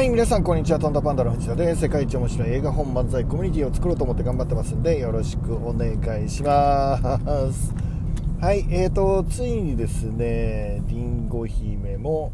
はい皆さんこんにちは。とんだパンダの藤田で世界一面白い映画本漫才コミュニティを作ろうと思って頑張ってますんでよろしくお願いします。はいえーとついにですねりんご姫も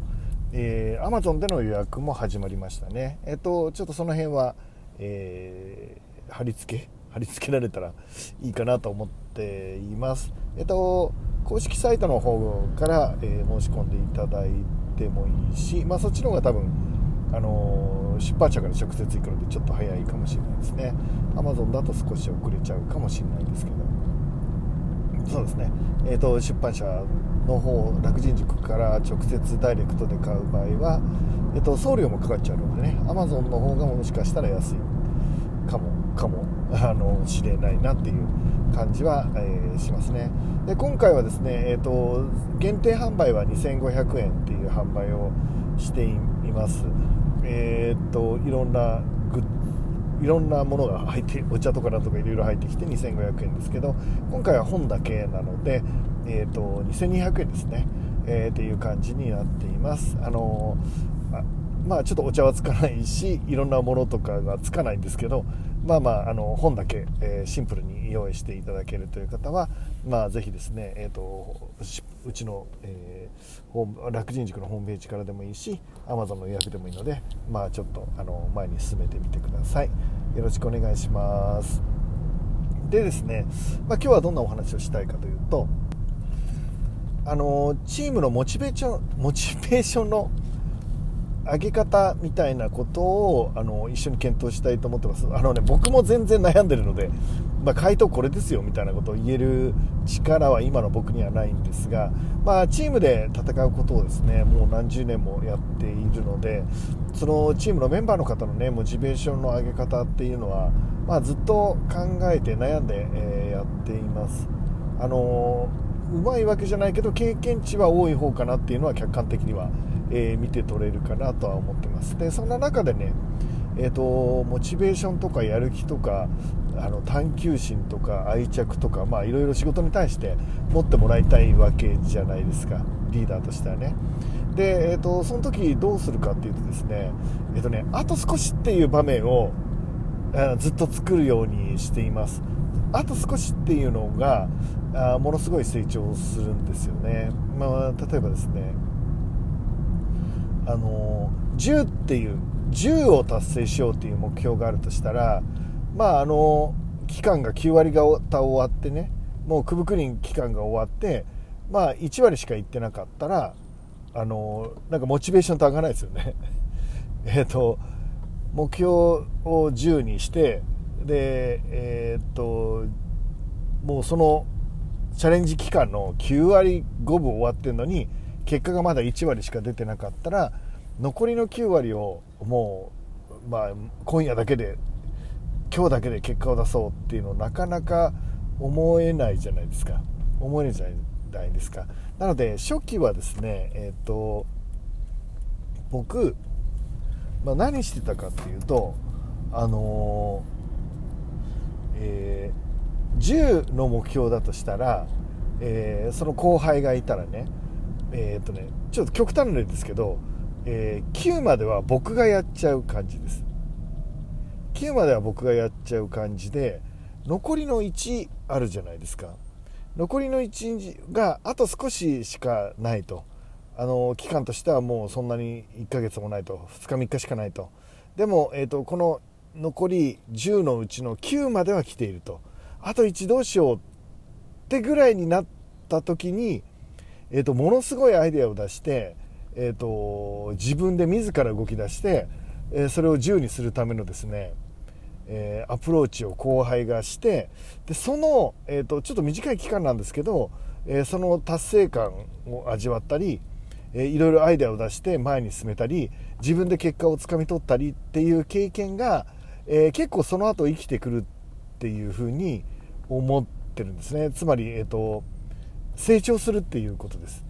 えー、Amazon での予約も始まりましたね。えっ、ー、とちょっとその辺は、えー、貼り付け？貼り付けられたら いいかなと思っています。えっ、ー、と公式サイトの方から、え申し込んでいただいてもいいし、まあ、そっちの方が多分あの出版社から直接行くのでちょっと早いかもしれないですね。Amazon だと少し遅れちゃうかもしれないですけど。そうですね、えーと、出版社の方楽人塾から直接ダイレクトで買う場合は、えーと、送料もかかっちゃうのでね Amazon の方がもしかしたら安いかもかもあのしれないなっていう感じは、えー、しますね。で今回はですね、えーと限定販売は2500円っていう販売をしています。えー、っといろんなグいろんなものが入ってお茶とかなんとかいろいろ入ってきて2500円ですけど今回は本だけなので、えー、っと2200円ですね、えー、っていう感じになっています。あのまあちょっとお茶はつかないしいろんなものとかがつかないんですけどまあまああの本だけ、えー、シンプルに用意していただけるという方は、まあ、ぜひですね、えーと、うちの、えー、楽人塾のホームページからでもいいし Amazon の予約でもいいので、まあ、ちょっとあの前に進めてみてください。よろしくお願いします。でですね、まあ、今日はどんなお話をしたいかというとあのチームのモチベーションモチベーションの上げ方みたいなことをあの一緒に検討したいと思ってます。あのね僕も全然悩んでるので、まあ、回答これですよみたいなことを言える力は今の僕にはないんですが、まあ、チームで戦うことをですねもう何十年もやっているのでそのチームのメンバーの方のねモチベーションの上げ方っていうのは、まあ、ずっと考えて悩んで、え、やっています。あのうまいわけじゃないけど経験値は多い方かなっていうのは客観的にはえー、見て取れるかなとは思ってます。でそんな中でね、えーと、モチベーションとかやる気とかあの探求心とか愛着とかまあいろいろ仕事に対して持ってもらいたいわけじゃないですか。リーダーとしてはね。で、えーと、その時どうするかっていうとですね,、えーとねあと少しっていう場面をずっと作るようにしています。あと少しっていうのがあものすごい成長するんですよね、まあ、例えばですねあの10っていう10を達成しようっていう目標があるとしたらまああの期間が9割が終わってねもうくぶくりん期間が終わってまあ1割しか行ってなかったらあのなんかモチベーションと上がらないですよね。えっと目標を10にしてでえー、っともうそのチャレンジ期間の9割5分終わってるのに結果がまだ1割しか出てなかったら残りの9割をもう、まあ、今夜だけで今日だけで結果を出そうっていうのをなかなか思えないじゃないですか。思えないじゃないですか。なので初期はですねえっ、ー、と僕、まあ、何してたかっていうとあのー、えー、10の目標だとしたら、えー、その後輩がいたらねえっ、とねちょっと極端な例ですけど、えー、9までは僕がやっちゃう感じです。9までは僕がやっちゃう感じで残りの1あるじゃないですか。残りの1があと少ししかないと。あの期間としてはもうそんなに1ヶ月もないと。2日3日しかないと。でも、えーと、この残り10のうちの9までは来ていると。あと1どうしようってぐらいになった時にえーと、ものすごいアイデアを出して、えーと、自分で自ら動き出して、えー、それを自由にするためのですね、えー、アプローチを後輩がしてでその、えーと、ちょっと短い期間なんですけど、えー、その達成感を味わったり、えー、いろいろアイデアを出して前に進めたり自分で結果をつかみ取ったりっていう経験が、えー、結構その後生きてくるっていうふうに思ってるんですね。つまり、えーと成長するっていうことです。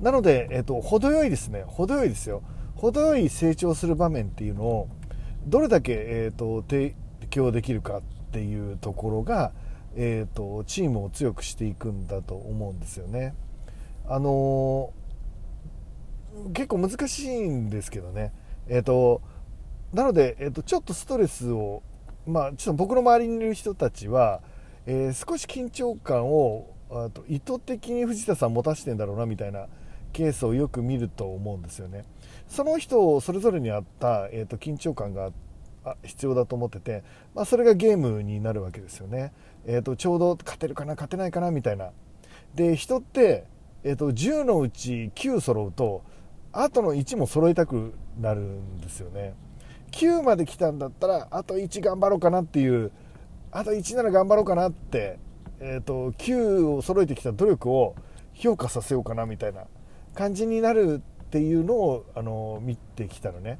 なので、えっと、程よいですね。程よいですよ。程よい成長する場面っていうのをどれだけ、えっと、提供できるかっていうところが、えっと、チームを強くしていくんだと思うんですよね。あの結構難しいんですけどね。えーと、なので、えーと、ちょっとストレスを、まあ、ちょっと僕の周りにいる人たちは、えー、少し緊張感をと意図的に藤田さん持たせてんだろうなみたいなケースをよく見ると思うんですよね。その人それぞれにあった、えーと、緊張感が必要だと思ってて、まあ、それがゲームになるわけですよね。えーと、ちょうど勝てるかな勝てないかなみたいな。で人って、えーと、10のうち9揃うとあとの1も揃えたくなるんですよね。9まで来たんだったらあと1頑張ろうかなっていうあと1なら頑張ろうかなって、えーと、9を揃えてきた努力を評価させようかなみたいな感じになるっていうのをあの見てきたのね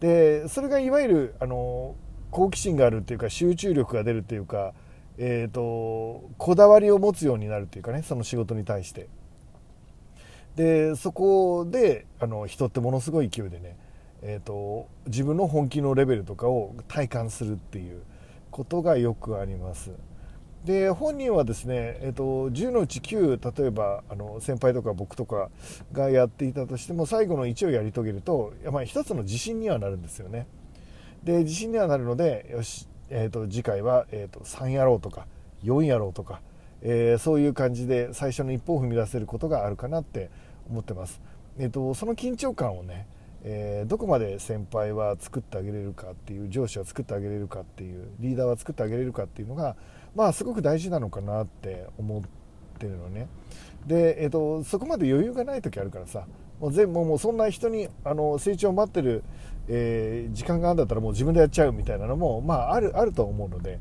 でそれがいわゆるあの好奇心があるっていうか集中力が出るっていうか、えーと、こだわりを持つようになるっていうかねその仕事に対してでそこであの人ってものすごい勢いでね、えーと自分の本気のレベルとかを体感するっていうことがよくあります。で本人はですね、えーと、10のうち9例えばあの先輩とか僕とかがやっていたとしても最後の1をやり遂げると、まあ、一つの自信にはなるんですよね。で自信にはなるのでよし、えーと、次回は、えーと、3やろうとか4やろうとか、えー、そういう感じで最初の一歩を踏み出せることがあるかなって思ってます、えー、とその緊張感をねえー、どこまで先輩は作ってあげれるかっていう上司は作ってあげれるかっていうリーダーは作ってあげれるかっていうのがまあすごく大事なのかなって思ってるのね。で、えーと、そこまで余裕がない時あるからさもう全もうそんな人にあの成長を待ってる、えー、時間があるんだったらもう自分でやっちゃうみたいなのも、まあ、あるあると思うので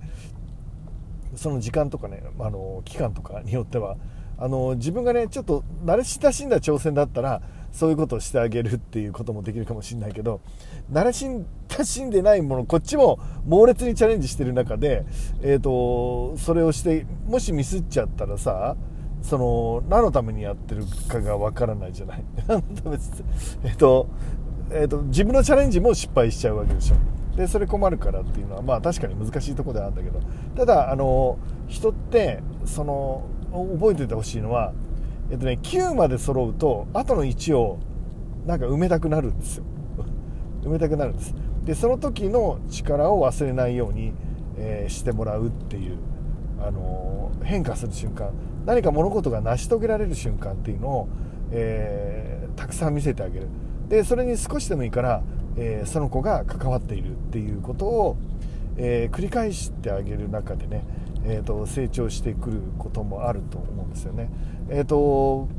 その時間とかねあの期間とかによってはあの自分がねちょっと慣れ親しんだ挑戦だったらそういうことをしてあげるっていうこともできるかもしれないけど慣れ親しんでないものこっちも猛烈にチャレンジしてる中で、えーと、それをしてもしミスっちゃったらさその何のためにやってるかがわからないじゃない。えっと、えーと、自分のチャレンジも失敗しちゃうわけでしょ。でそれ困るからっていうのはまあ確かに難しいところではあるんだけど。ただあの人ってその覚えておいてほしいのはえっとね、9まで揃うと後の1をなんか埋めたくなるんですよ。埋めたくなるんです。でその時の力を忘れないように、えー、してもらうっていう、あのー、変化する瞬間。何か物事が成し遂げられる瞬間っていうのを、えー、たくさん見せてあげる。でそれに少しでもいいから、えその子が関わっているっていうことを、え繰り返してあげる中でねえーと、成長してくることもあると思うんですよね。えーと、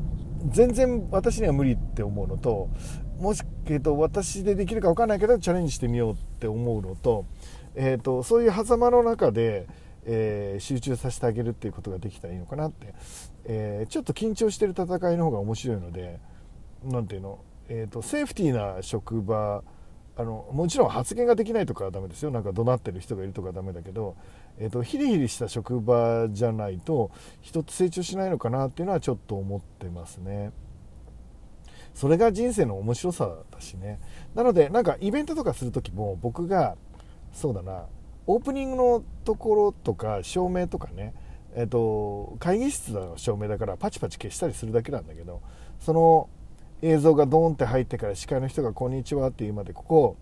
全然私には無理って思うのともし、えーと、私でできるか分かんないけどチャレンジしてみようって思うのと,、えー、とそういう狭間の中で、えー、集中させてあげるっていうことができたらいいのかなって、えー、ちょっと緊張してる戦いの方が面白いので何ていうの、えー、とセーフティーな職場あのもちろん発言ができないとかはダメですよ。なんか怒鳴ってる人がいるとかダメだけど、えーと、ヒリヒリした職場じゃないと人って成長しないのかなっていうのはちょっと思ってますね。それが人生の面白さだしね。なのでなんかイベントとかする時も僕がそうだなオープニングのところとか照明とかねえっ、と会議室の照明だからパチパチ消したりするだけなんだけどその映像がドーンって入ってから司会の人が「こんにちは」って言うまでここ、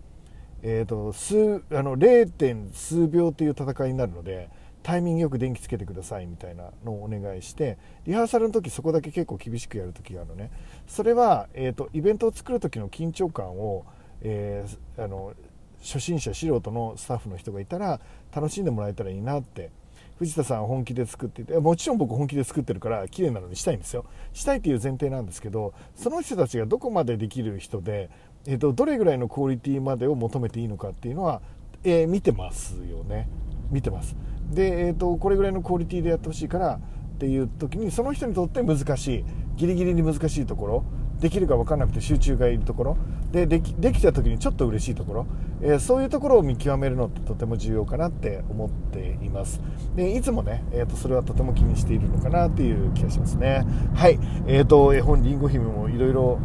えーと、数あの 0. 点数秒という戦いになるのでタイミングよく電気つけてくださいみたいなのをお願いしてリハーサルの時そこだけ結構厳しくやる時があるのねそれは、えーと、イベントを作る時の緊張感を、えー、あの初心者素人のスタッフの人がいたら楽しんでもらえたらいいなって藤田さん本気で作っていてもちろん僕本気で作ってるから綺麗なのにしたいんですよ。したいという前提なんですけどその人たちがどこまでできる人で、えーと、どれぐらいのクオリティまでを求めていいのかっていうのは、えー、見てますよね。見てます。で、えーとこれぐらいのクオリティでやってほしいからっていう時にその人にとって難しいギリギリに難しいところできるか分からなくて集中がいるところ。でできできた時にちょっと嬉しいところ、えー、そういうところを見極めるのってとても重要かなって思っています。でいつもね、えーと、それはとても気にしているのかなっていう気がしますね。はい。えーと、絵本りんご姫もいろいろ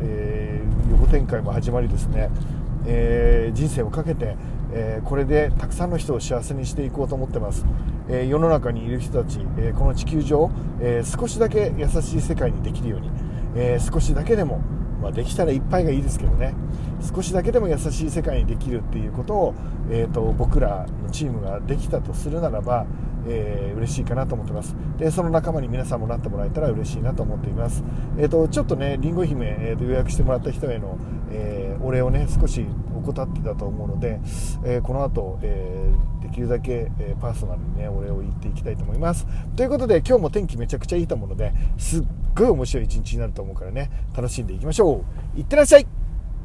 横展開も始まりですね、えー、人生をかけてえー、これでたくさんの人を幸せにしていこうと思ってます、え、世の中にいる人たち、え、この地球上、え少しだけ優しい世界にできるように、え少しだけでもまあ、できたらいっぱいがいいですけどね。少しだけでも優しい世界にできるっていうことを、えーと、僕らのチームができたとするならば、えー、嬉しいかなと思ってます。でその仲間に皆さんもなってもらえたら嬉しいなと思っています、えーと、ちょっとねりんご姫、えーと予約してもらった人への、えー、お礼をね少し怠ってたと思うので、えー、この後、えー、できるだけ、えー、パーソナルにねお礼を言っていきたいと思います。ということで今日も天気めちゃくちゃいいと思うのですっごい面白い一日になると思うからね楽しんでいきましょう。いってらっしゃい。